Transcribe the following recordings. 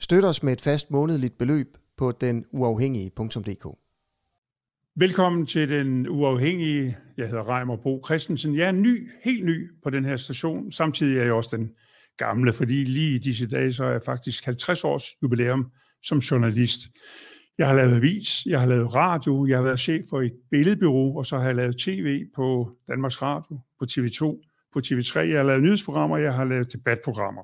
Støt os med et fast månedligt beløb på den uafhængige.dk. Velkommen til Den Uafhængige. Jeg hedder Reimer Bo Christensen. Jeg er ny, helt ny på den her station. Samtidig er jeg også den gamle, fordi lige i disse dage, så er jeg faktisk 50 års jubilæum som journalist. Jeg har lavet avis, jeg har lavet radio, jeg har været chef for et billedbureau, og så har jeg lavet tv på Danmarks Radio, på TV2, på TV3. Jeg har lavet nyhedsprogrammer, jeg har lavet debatprogrammer.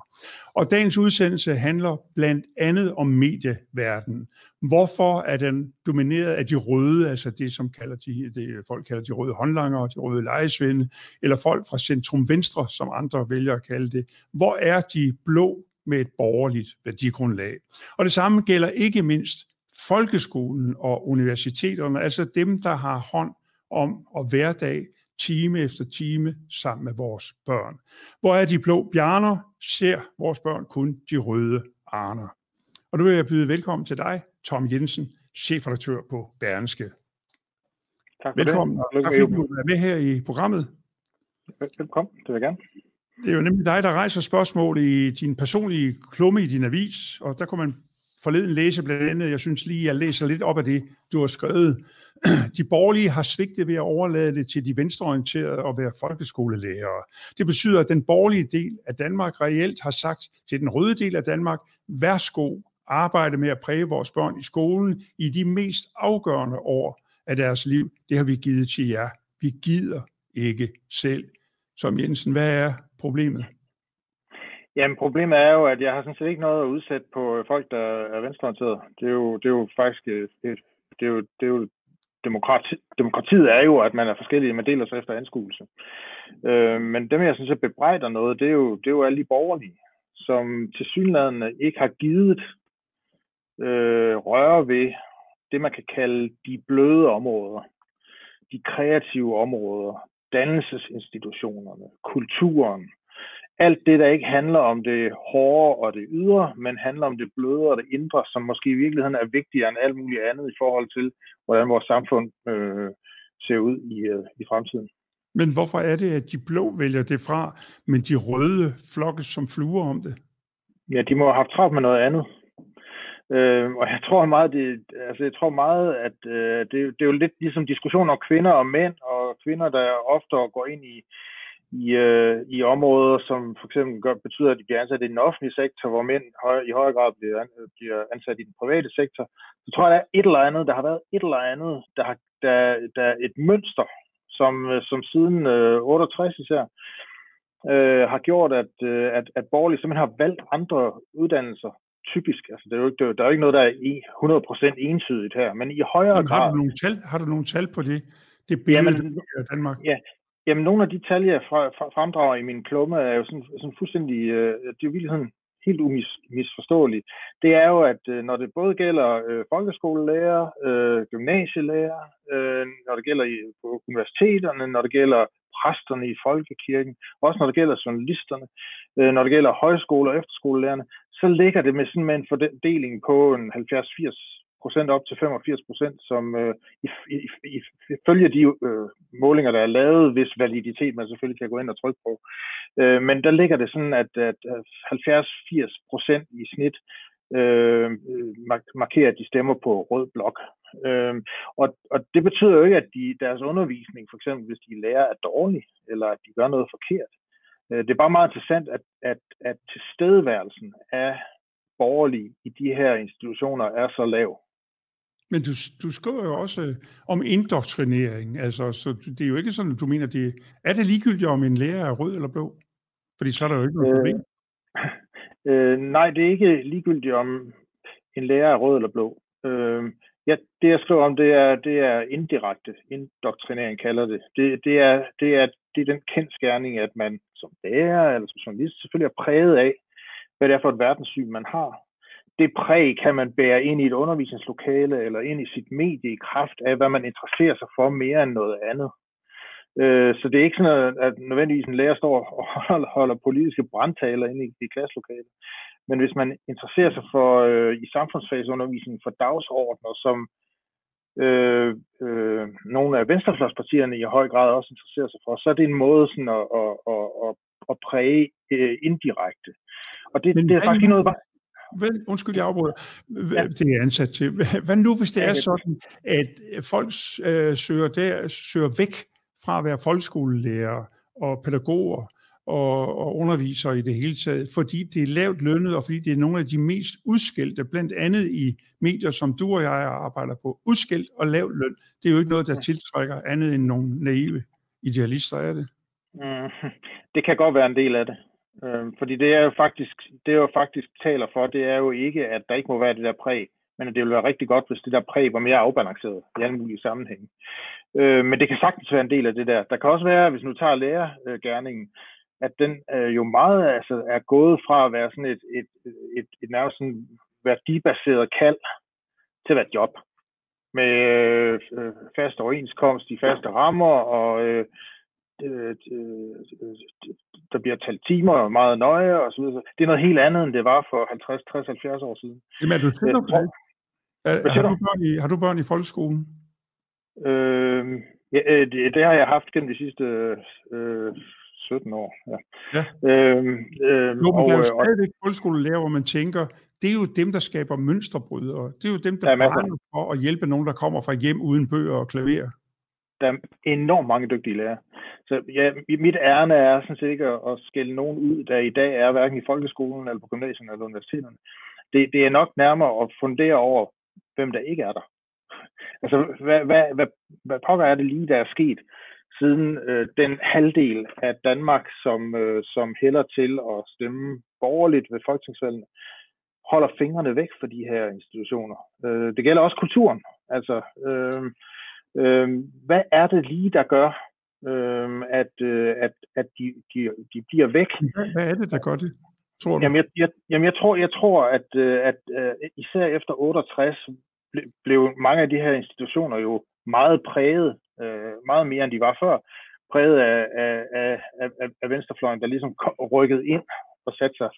Og dagens udsendelse handler blandt andet om medieverdenen. Hvorfor er den domineret af de røde, altså det, som kalder de, det, folk kalder de røde håndlanger, de røde lejesvinde, eller folk fra centrum venstre, som andre vælger at kalde det. Hvor er de blå med et borgerligt værdigrundlag? Og det samme gælder ikke mindst folkeskolen og universiteterne, altså dem, der har hånd om og hverdag time efter time sammen med vores børn. Hvor er de blå bjerner, ser vores børn kun de røde arner. Og nu vil jeg byde velkommen til dig, Tom Jensen, chefredaktør på Bergenske. Tak for velkommen, det. og tak fordi du er med her i programmet. Velkommen, det vil jeg gerne. Det er jo nemlig dig, der rejser spørgsmål i din personlige klumme i din avis, og der kunne man forleden læse blandt andet, jeg synes lige, jeg læser lidt op af det, du har skrevet. De borgerlige har svigtet ved at overlade det til de venstreorienterede og være folkeskolelærere. Det betyder, at den borgerlige del af Danmark reelt har sagt til den røde del af Danmark, værsgo, arbejde med at præge vores børn i skolen i de mest afgørende år af deres liv. Det har vi givet til jer. Vi gider ikke selv. Som Jensen, hvad er problemet? Jamen, problemet er jo, at jeg har sådan set ikke noget at udsætte på folk, der er venstreorienterede. Det er jo, det er jo faktisk, et, det er jo, det er jo demokrati, demokratiet er jo, at man er forskellige, man deler sig efter anskuelse. Øh, men dem, jeg synes, jeg bebrejder noget, det er jo, det er jo alle de borgerlige, som til synligheden ikke har givet øh, røre ved det, man kan kalde de bløde områder, de kreative områder, dannelsesinstitutionerne, kulturen, alt det, der ikke handler om det hårde og det ydre, men handler om det bløde og det indre, som måske i virkeligheden er vigtigere end alt muligt andet i forhold til, hvordan vores samfund øh, ser ud i, øh, i fremtiden. Men hvorfor er det, at de blå vælger det fra, men de røde flokkes som fluer om det? Ja, de må have haft travlt med noget andet. Øh, og jeg tror meget, det, altså jeg tror meget, at øh, det, det er jo lidt ligesom diskussion om kvinder og mænd, og kvinder, der ofte går ind i, i, øh, i områder, som for eksempel gør, betyder, at de bliver ansat i den offentlige sektor, hvor mænd høj, i højere grad bliver, an, bliver ansat i den private sektor, så tror jeg, der er et eller andet, der har været et eller andet, der, har, der, der er et mønster, som, som siden øh, 68 især, øh, har gjort, at, øh, at, at borgerlige simpelthen har valgt andre uddannelser, typisk. Altså, det er jo ikke, der er jo ikke noget, der er 100% entydigt her, men i højere grad... Har du nogle tal, har du nogle tal på det? Det billede, Jamen, af Danmark? Ja, Jamen, nogle af de tal, jeg fremdrager i min klumme, er jo sådan, sådan fuldstændig, øh, det er jo virkeligheden sådan helt umisforståeligt. Det er jo, at øh, når det både gælder øh, folkeskolelærer, øh, gymnasielærer, øh, når det gælder i, på universiteterne, når det gælder præsterne i folkekirken, også når det gælder journalisterne, øh, når det gælder højskole- og efterskolelærerne, så ligger det med sådan med en fordeling på en 70-80 procent op til 85 procent, som øh, ifølge de øh, målinger, der er lavet, hvis validitet man selvfølgelig kan gå ind og trykke på. Øh, men der ligger det sådan, at, at 70-80 procent i snit øh, markerer, at de stemmer på rød blok. Øh, og, og det betyder jo ikke, at de, deres undervisning, for eksempel hvis de lærer, er dårlig, eller at de gør noget forkert. Øh, det er bare meget interessant, at, at, at tilstedeværelsen af borgerlige i de her institutioner er så lav. Men du, du skriver jo også øh, om indoktrinering, altså, så det er jo ikke sådan, at du mener, det er det ligegyldigt, om en lærer er rød eller blå? Fordi så er der jo ikke noget øh, problem. Øh, nej, det er ikke ligegyldigt, om en lærer er rød eller blå. Øh, ja, det jeg skriver om, det er, det er indirekte indoktrinering, kalder det. Det, det, er, det, er, det er den kendskærning, at man som lærer eller som journalist selvfølgelig er præget af, hvad det er for et verdenssyn, man har det præg kan man bære ind i et undervisningslokale eller ind i sit medie i kraft af, hvad man interesserer sig for mere end noget andet. Øh, så det er ikke sådan, at nødvendigvis en lærer står og holder politiske brandtaler inde i, i klasselokalet. Men hvis man interesserer sig for øh, i samfundsfagsundervisningen for dagsordner, som øh, øh, nogle af venstrefløjspartierne i høj grad også interesserer sig for, så er det en måde sådan at, at, at, at, at præge øh, indirekte. Og det, det er faktisk ikke noget... Vel, undskyld, jeg afbryder. Ja. Det er ansat til. Hvad nu, hvis det er sådan, at folk øh, søger, der, søger væk fra at være folkeskolelærer og pædagoger og, og undervisere i det hele taget, fordi det er lavt lønnet, og fordi det er nogle af de mest udskilte, blandt andet i medier, som du og jeg arbejder på. Udskilt og lavt løn, det er jo ikke noget, der tiltrækker andet end nogle naive idealister, er det? Mm, det kan godt være en del af det. Øh, fordi det er jo faktisk, det er jo faktisk taler for, det er jo ikke, at der ikke må være det der præg, men at det ville være rigtig godt, hvis det der præg var mere afbalanceret i alle mulige sammenhænge. Øh, men det kan sagtens være en del af det der. Der kan også være, hvis nu tager lærergærningen, øh, at den øh, jo meget altså, er gået fra at være sådan et, et, et, et, et nærmest sådan værdibaseret kald til at være et job med øh, øh fast overenskomst, de faste rammer, og øh, øh, der bliver talt timer meget nøje og så videre. Det er noget helt andet, end det var for 50, 60, 70 år siden. Jamen er du tæt på det? har, du børn i, har du børn i folkeskolen? Øh, ja, øh, det, det har jeg haft gennem de sidste øh, 17 år. Ja. ja. Øhm, øhm, jo, men der er jo øh, stadigvæk folkeskolelærer, hvor man tænker, det er jo dem, der skaber mønsterbrydere. Det er jo dem, der ja, brænder for at hjælpe nogen, der kommer fra hjem uden bøger og klaver. Der er enormt mange dygtige lærere. Så ja, mit ærne er sådan set ikke at, skælde nogen ud, der i dag er hverken i folkeskolen eller på gymnasierne eller universiteterne. Det, det er nok nærmere at fundere over, hvem der ikke er der. Altså, hvad, hvad, hvad, hvad pokker er det lige, der er sket, siden øh, den halvdel af Danmark, som, øh, som hælder til at stemme borgerligt ved folketingsvalgene, holder fingrene væk fra de her institutioner. Øh, det gælder også kulturen. Altså, øh, øh, hvad er det lige, der gør, øh, at, øh, at, at de, de, de bliver væk? Hvad er det, der gør det? Tror du? Jamen, jeg, jeg, jamen, jeg tror, jeg tror at, øh, at, at især efter 68 blev mange af de her institutioner jo meget præget øh, meget mere end de var før, præget af, af, af, af, af venstrefløjen, der ligesom rykket ind og satte sig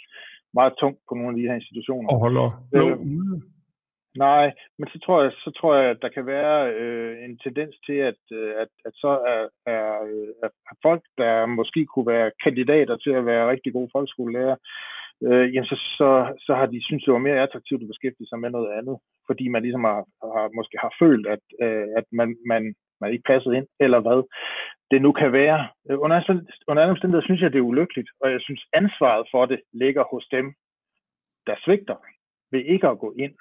meget tungt på nogle af de her institutioner. Og holder øh, Nej, men så tror jeg, så tror jeg, at der kan være øh, en tendens til, at, øh, at, at så er, er, øh, er folk, der måske kunne være kandidater til at være rigtig gode folkeskolelærer, øh, jamen så, så, så har de synes det var mere attraktivt at beskæftige sig med noget andet, fordi man ligesom har, har måske har følt, at, øh, at man, man, man ikke passede ind, eller hvad det nu kan være. Øh, under, under andre omstændigheder synes jeg, det er ulykkeligt, og jeg synes, ansvaret for det ligger hos dem, der svigter ved ikke at gå ind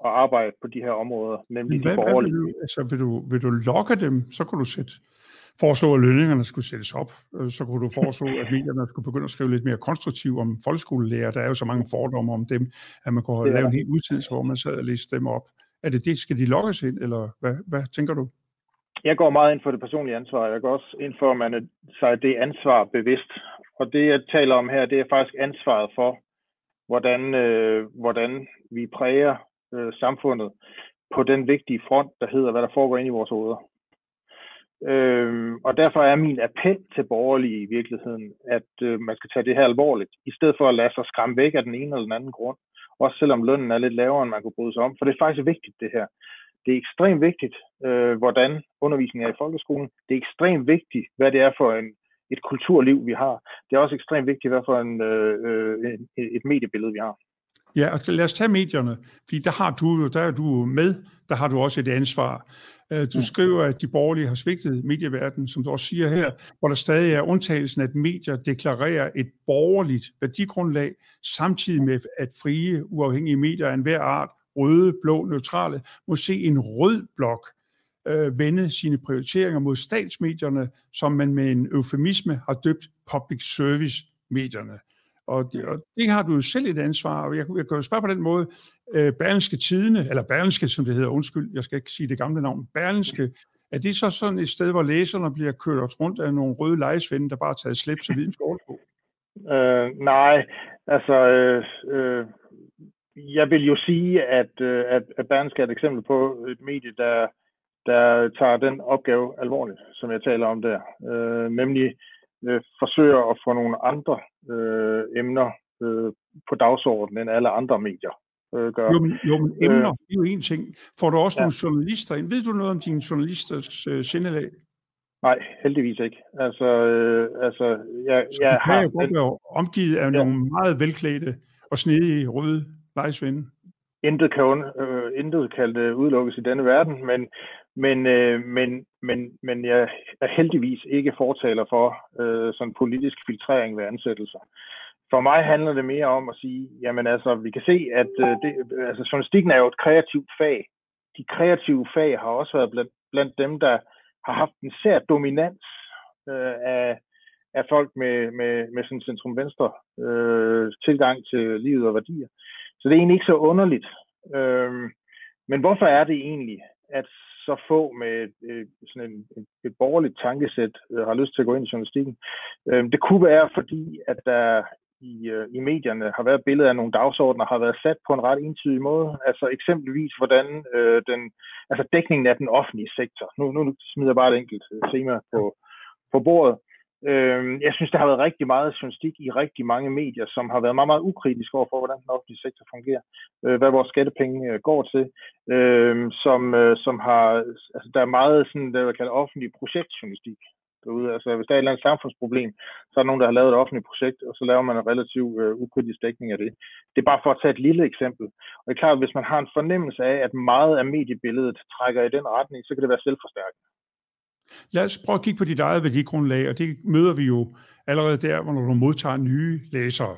og arbejde på de her områder, nemlig hvad, de borgerlige. Hvad vil, du, altså, vil, du, vil du lokke dem, så kan du sætte, foreslå, at lønningerne skulle sættes op. Øh, så kunne du foreslå, at medierne skulle begynde at skrive lidt mere konstruktivt om folkeskolelærer. Der er jo så mange fordomme om dem, at man kunne lave en helt udtidelse, hvor man sad og læste dem op. Er det det, skal de lokkes ind, eller hvad, hvad tænker du? jeg går meget ind for det personlige ansvar. Jeg går også ind for, at man er sig det ansvar bevidst. Og det, jeg taler om her, det er faktisk ansvaret for, hvordan, øh, hvordan vi præger øh, samfundet på den vigtige front, der hedder, hvad der foregår ind i vores hoveder. Øhm, og derfor er min appel til borgerlige i virkeligheden, at øh, man skal tage det her alvorligt, i stedet for at lade sig skræmme væk af den ene eller den anden grund. Også selvom lønnen er lidt lavere, end man kunne bryde sig om. For det er faktisk vigtigt, det her det er ekstremt vigtigt, øh, hvordan undervisningen er i folkeskolen. Det er ekstremt vigtigt, hvad det er for en, et kulturliv, vi har. Det er også ekstremt vigtigt, hvad for en, øh, øh et, et mediebillede, vi har. Ja, og lad os tage medierne, fordi der har du, der er du med, der har du også et ansvar. Øh, du skriver, at de borgerlige har svigtet medieverdenen, som du også siger her, hvor der stadig er undtagelsen, at medier deklarerer et borgerligt værdigrundlag, samtidig med, at frie, uafhængige medier af enhver art røde, blå, neutrale, må se en rød blok øh, vende sine prioriteringer mod statsmedierne, som man med en eufemisme har døbt public service medierne. Og det, og det har du jo selv et ansvar, og jeg, jeg kan jo spørge på den måde, øh, Berlingske Tidene, eller Berlingske, som det hedder, undskyld, jeg skal ikke sige det gamle navn, Berlingske, er det så sådan et sted, hvor læserne bliver kørt rundt af nogle røde lejesvende, der bare har taget slips og viden skål på? Øh, nej, altså, øh, øh, jeg vil jo sige, at, øh, at, at Berlingske er et eksempel på et medie, der, der tager den opgave alvorligt, som jeg taler om der. Øh, nemlig øh, forsøger at få nogle andre øh, emner øh, på dagsordenen end alle andre medier øh, gør. Jo, men, jo, men emner, øh, det er jo en ting. Får du også ja. nogle journalister ind? Ved du noget om dine journalisters øh, sindelag? Nej, heldigvis ikke. Altså, øh, altså jeg, Så jeg har... godt være omgivet af ja. nogle meget velklædte og snedige røde lejesvinde. Intet kan, øh, intet kan øh, udelukkes i denne verden, men, men, øh, men, men, men jeg er heldigvis ikke fortaler for øh, sådan politisk filtrering ved ansættelser. For mig handler det mere om at sige, jamen altså, vi kan se, at øh, det, altså, journalistikken er jo et kreativt fag. De kreative fag har også været blandt, blandt dem, der har haft en sær dominans øh, af, af folk med, med, med sådan centrum-venstre øh, tilgang til livet og værdier. Så det er egentlig ikke så underligt. Øh, men hvorfor er det egentlig, at så få med øh, sådan en, et, et borgerligt tankesæt øh, har lyst til at gå ind i journalistikken? Øh, det kunne være fordi, at der i, øh, i medierne har været billeder af nogle dagsordner, har været sat på en ret entydig måde. Altså eksempelvis, hvordan øh, den, altså dækningen af den offentlige sektor. Nu, nu smider jeg bare et enkelt øh, tema på, på bordet. Øh, jeg synes, der har været rigtig meget journalistik i rigtig mange medier, som har været meget, meget ukritisk over for, hvordan den offentlige sektor fungerer, øh, hvad vores skattepenge øh, går til, øh, som, øh, som har, altså der er meget sådan, det man kalder offentlig projektjournalistik, derude. Altså, hvis der er et eller andet samfundsproblem, så er der nogen, der har lavet et offentligt projekt, og så laver man en relativt øh, ukritisk dækning af det. Det er bare for at tage et lille eksempel. Og det er klart, at hvis man har en fornemmelse af, at meget af mediebilledet trækker i den retning, så kan det være selvforstærkende. Lad os prøve at kigge på dit eget værdigrundlag, og det møder vi jo allerede der, hvor du modtager nye læsere.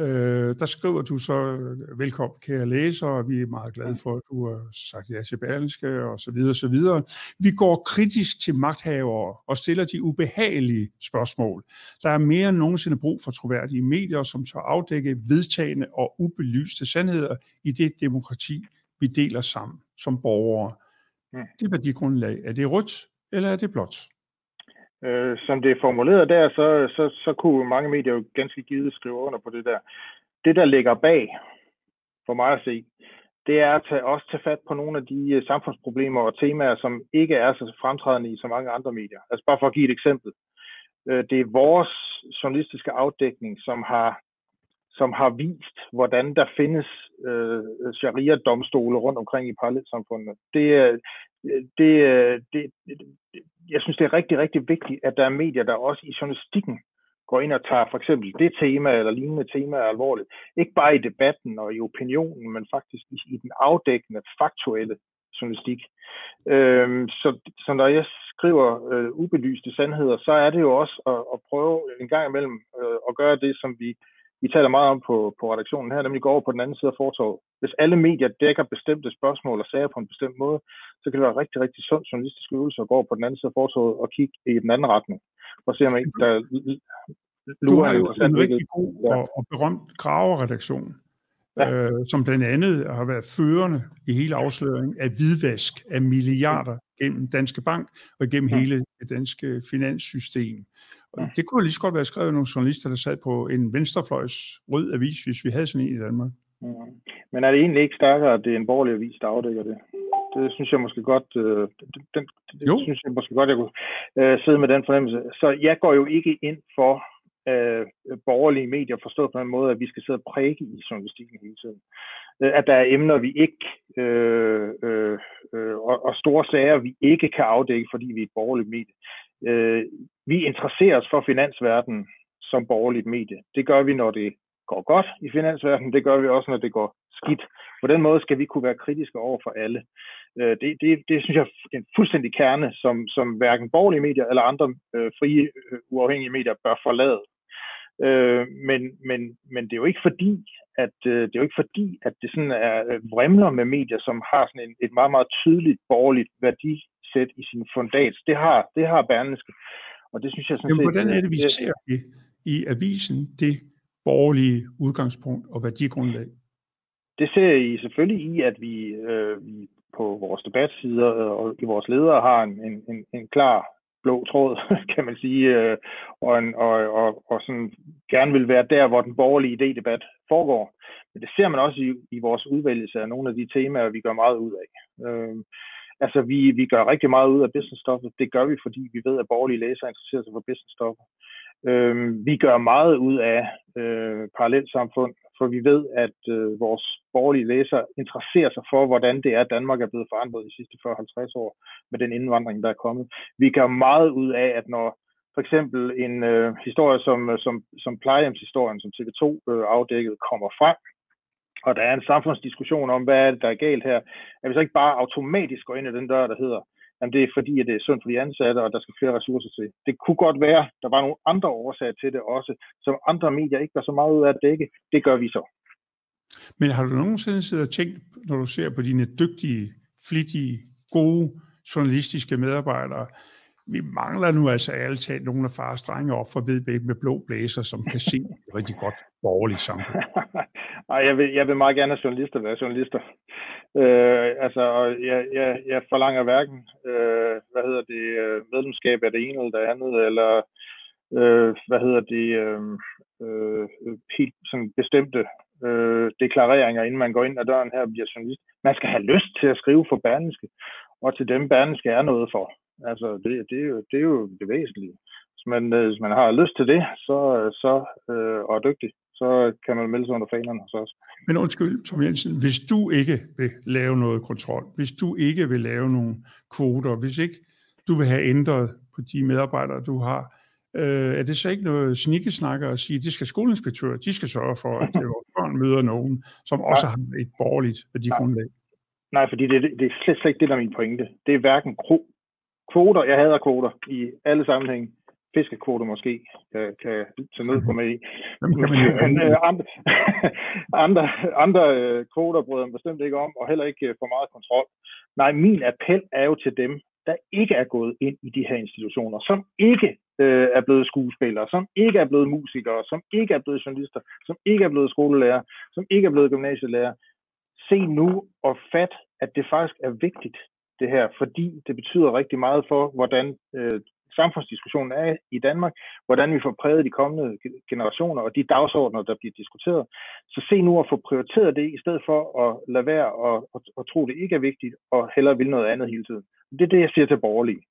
Øh, der skriver du så, velkommen kære læser, og vi er meget glade for, at du har sagt ja til Berlingske, og så videre, så videre. Vi går kritisk til magthavere og stiller de ubehagelige spørgsmål. Der er mere end nogensinde brug for troværdige medier, som tør afdække vedtagende og ubelyste sandheder i det demokrati, vi deler sammen som borgere. Det værdigrundlag, er det rødt, eller er det blot? Øh, som det er formuleret der, så, så, så kunne mange medier jo ganske givet skrive under på det der. Det, der ligger bag, for mig at se, det er at tage, også tage fat på nogle af de øh, samfundsproblemer og temaer, som ikke er så fremtrædende i så mange andre medier. Altså bare for at give et eksempel. Uh, det er vores journalistiske afdækning, som har, som har vist, hvordan der findes øh, øh sharia-domstole rundt omkring i parallelsamfundet. Det, Øh, det, det, jeg synes, det er rigtig, rigtig vigtigt, at der er medier, der også i journalistikken går ind og tager for eksempel det tema eller lignende tema alvorligt. Ikke bare i debatten og i opinionen, men faktisk i, den afdækkende, faktuelle journalistik. Øhm, så, så når jeg skriver øh, ubelyste sandheder, så er det jo også at, at prøve en gang imellem øh, at gøre det, som vi vi taler meget om på, på redaktionen her, nemlig går over på den anden side af fortorvet. Hvis alle medier dækker bestemte spørgsmål og sager på en bestemt måde, så kan det være rigtig, rigtig sund journalistisk øvelse at gå over på den anden side af fortorvet og kigge i den anden retning. Og se om ikke der du har jo en rigtig god og, og berømt graveredaktion, ja. øh, som blandt andet har været førende i hele afsløringen af hvidvask af milliarder gennem Danske Bank og gennem ja. hele det danske finanssystem. Og det kunne lige så godt være skrevet nogle journalister, der sad på en venstrefløjs rød avis, hvis vi havde sådan en i Danmark. Mm. Men er det egentlig ikke stærkere, at det er en borgerlig avis, der afdækker det? Det synes jeg måske godt, øh, den, det jo. synes jeg måske godt, jeg kunne øh, sidde med den fornemmelse. Så jeg går jo ikke ind for øh, borgerlige medier forstået på den måde, at vi skal sidde og præge i journalistikken hele tiden. Øh, at der er emner, vi ikke, øh, øh, øh, og, og store sager, vi ikke kan afdække, fordi vi er et borgerligt medie. Øh, vi interesserer os for finansverdenen som borgerligt medie. Det gør vi, når det går godt i finansverdenen. Det gør vi også, når det går skidt. På den måde skal vi kunne være kritiske over for alle. Øh, det, det, det synes jeg er en fuldstændig kerne, som, som hverken borgerlige medier eller andre øh, frie, øh, uafhængige medier bør forlade. Øh, men, men, men det er jo ikke fordi, at øh, det er jo ikke fordi, at det sådan er øh, vrimler med medier, som har sådan en, et meget, meget tydeligt borgerligt værdisæt i sin fundat. Det har, det har Berlingske. Og det synes jeg sådan Jamen, set... hvordan er det, vi ser i, i avisen det borgerlige udgangspunkt og værdigrundlag? Det ser I selvfølgelig i, at vi, øh, vi på vores debatsider og i vores ledere har en, en, en, en klar blå tråd, kan man sige, øh, og, en, og, og, og sådan gerne vil være der, hvor den borgerlige idédebat foregår. Men det ser man også i, i vores udvælgelse af nogle af de temaer, vi gør meget ud af. Øh, altså, vi, vi gør rigtig meget ud af businessstoffet. Det gør vi, fordi vi ved, at borgerlige læsere interesserer sig for businessstoffet. Øh, vi gør meget ud af øh, parallelsamfund, for vi ved, at øh, vores borgerlige læsere interesserer sig for, hvordan det er, at Danmark er blevet forandret de sidste 40-50 år med den indvandring, der er kommet. Vi gør meget ud af, at når for eksempel en øh, historie som, som, som plejehjemshistorien, som TV2 øh, afdækkede, kommer frem, og der er en samfundsdiskussion om, hvad er det, der er galt her, at vi så ikke bare automatisk går ind i den dør, der hedder, at det er fordi, at det er sundt for de ansatte, og der skal flere ressourcer til. Det kunne godt være, der var nogle andre årsager til det også, som andre medier ikke gør så meget ud af at dække. Det gør vi så. Men har du nogensinde siddet og tænkt, når du ser på dine dygtige, flittige, gode journalistiske medarbejdere, vi mangler nu altså ærligt talt nogle af fars drenge op for Vedbæk med blå blæser, som kan se rigtig godt borgerligt samfund. Nej, jeg vil, jeg vil meget gerne have journalister være journalister. Øh, altså, jeg, jeg, jeg forlanger hverken, øh, hvad hedder det, øh, medlemskab af det ene eller det andet, eller øh, hvad hedder det, øh, øh, helt sådan bestemte øh, deklareringer, inden man går ind ad døren her og bliver journalist. Man skal have lyst til at skrive for Berlingske, og til dem Berlingske er noget for. Altså, det, det, er, jo, det er jo det væsentlige. Hvis man, øh, hvis man har lyst til det, så, så øh, og er dygtig, så kan man melde sig under fanerne hos os. Men undskyld, Tom Jensen, hvis du ikke vil lave noget kontrol, hvis du ikke vil lave nogle kvoter, hvis ikke du vil have ændret på de medarbejdere, du har, øh, er det så ikke noget snikkesnakker at sige, at det skal skoleinspektører, de skal sørge for, at vores børn møder nogen, som også har et borgerligt værdigrundlag? Nej, fordi det, det er slet, slet ikke det, der er min pointe. Det er hverken kvoter, jeg hader kvoter i alle sammenhænge. Fiskekvoter måske kan, kan tage ned på mig i. Men øh, andre, andre, andre øh, kvoter bryder jeg bestemt ikke om, og heller ikke øh, for meget kontrol. Nej, min appel er jo til dem, der ikke er gået ind i de her institutioner, som ikke øh, er blevet skuespillere, som ikke er blevet musikere, som ikke er blevet journalister, som ikke er blevet skolelærer, som ikke er blevet gymnasielærer. Se nu og fat, at det faktisk er vigtigt det her, fordi det betyder rigtig meget for, hvordan øh, samfundsdiskussionen er i Danmark, hvordan vi får præget de kommende generationer og de dagsordner, der bliver diskuteret. Så se nu at få prioriteret det, i stedet for at lade være og, og, og tro, det ikke er vigtigt, og hellere vil noget andet hele tiden. Det er det, jeg siger til borgerlige.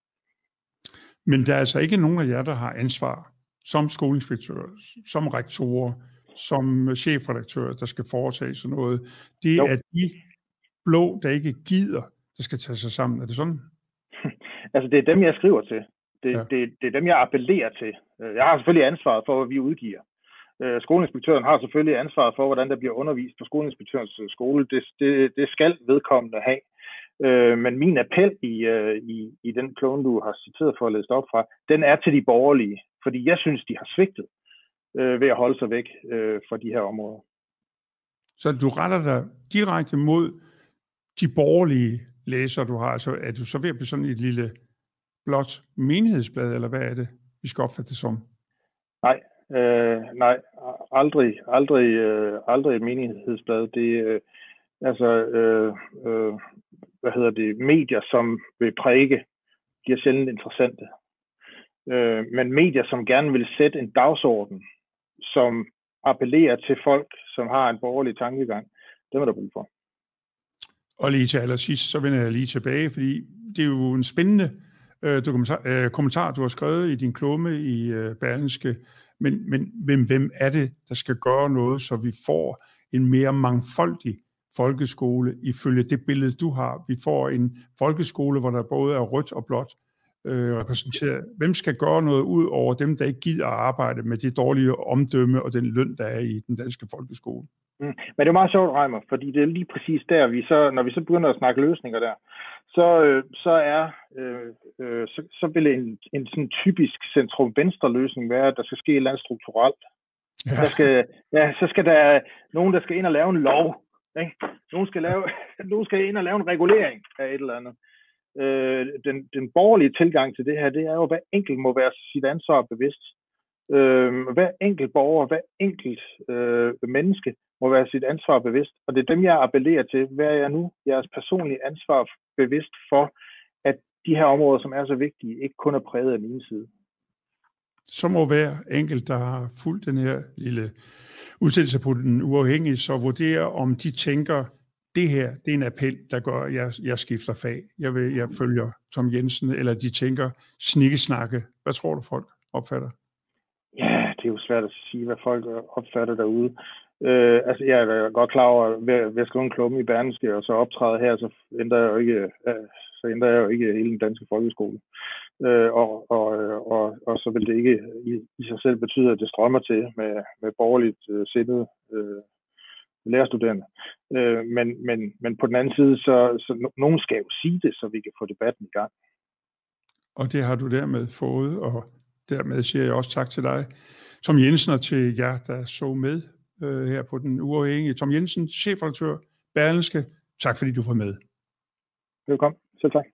Men der er altså ikke nogen af jer, der har ansvar som skoleinspektører, som rektorer, som chefredaktører, der skal foretage sådan noget. Det jo. er de blå, der ikke gider der skal tage sig sammen. Er det sådan? altså, det er dem, jeg skriver til. Det, ja. det, det er dem, jeg appellerer til. Øh, jeg har selvfølgelig ansvaret for, hvad vi udgiver. Øh, skoleinspektøren har selvfølgelig ansvaret for, hvordan der bliver undervist på skoleinspektørens øh, skole. Det, det, det skal vedkommende have. Men min appel i, i, i den klone, du har citeret for at læse op fra, den er til de borgerlige. Fordi jeg synes, de har svigtet ved at holde sig væk fra de her områder. Så du retter dig direkte mod de borgerlige læsere, du har, så er du så ved at blive sådan et lille blot menighedsblad, eller hvad er det, vi skal opfatte det som? Nej, øh, nej, aldrig, aldrig, øh, aldrig et menighedsblad. Det øh, altså, øh, øh, hvad hedder det, medier, som vil præge, de er sjældent interessante. Øh, men medier, som gerne vil sætte en dagsorden, som appellerer til folk, som har en borgerlig tankegang, dem er der brug for. Og lige til allersidst, så vender jeg lige tilbage, fordi det er jo en spændende øh, dokumentar, øh, kommentar, du har skrevet i din klumme i øh, Berlingske. Men, men hvem, hvem er det, der skal gøre noget, så vi får en mere mangfoldig folkeskole ifølge det billede, du har? Vi får en folkeskole, hvor der både er rødt og blåt øh, repræsenteret. Hvem skal gøre noget ud over dem, der ikke gider at arbejde med det dårlige omdømme og den løn, der er i den danske folkeskole? Mm. Men det er meget sjovt, Reimer, fordi det er lige præcis der, vi så, når vi så begynder at snakke løsninger der, så, øh, så er øh, øh, så, så vil en, en sådan typisk centrum-venstre løsning være, at der skal ske et eller andet strukturelt. Ja. Der skal, ja, så skal der nogen, der skal ind og lave en lov. Ikke? Nogen, skal lave, nogen skal ind og lave en regulering af et eller andet. Øh, den, den borgerlige tilgang til det her, det er jo, at hver enkelt må være sit ansvar bevidst. Øh, hver enkelt borger, hver enkelt øh, menneske må være sit ansvar bevidst. Og det er dem, jeg appellerer til. Hvad er jeg nu? Jeres personlige ansvar bevidst for, at de her områder, som er så vigtige, ikke kun er præget af min side. Så må hver enkelt, der har fulgt den her lille udsendelse på den uafhængige, så vurdere, om de tænker, det her, det er en appel, der gør, at jeg, jeg skifter fag. Jeg, vil, jeg følger Tom Jensen, eller de tænker snikkesnakke. Hvad tror du, folk opfatter? Ja, det er jo svært at sige, hvad folk opfatter derude. Øh, altså, jeg er godt klar over, at ved, ved skrive en klumme i Berneske, og så optræde her, så ændrer jeg jo ikke, øh, så ændrer jeg jo ikke hele den danske folkeskole. Øh, og, og, og, og så vil det ikke i, i sig selv betyde, at det strømmer til med, med borgerligt øh, sindet øh, lærerstuderende. Øh, men, men, men på den anden side, så, så no, nogen skal jo sige det, så vi kan få debatten i gang. Og det har du dermed fået, og dermed siger jeg også tak til dig, Tom Jensen, og til jer, der så med øh, her på den uafhængige. Tom Jensen, chefredaktør Berlingske. Tak fordi du var med. Velkommen. Selv tak.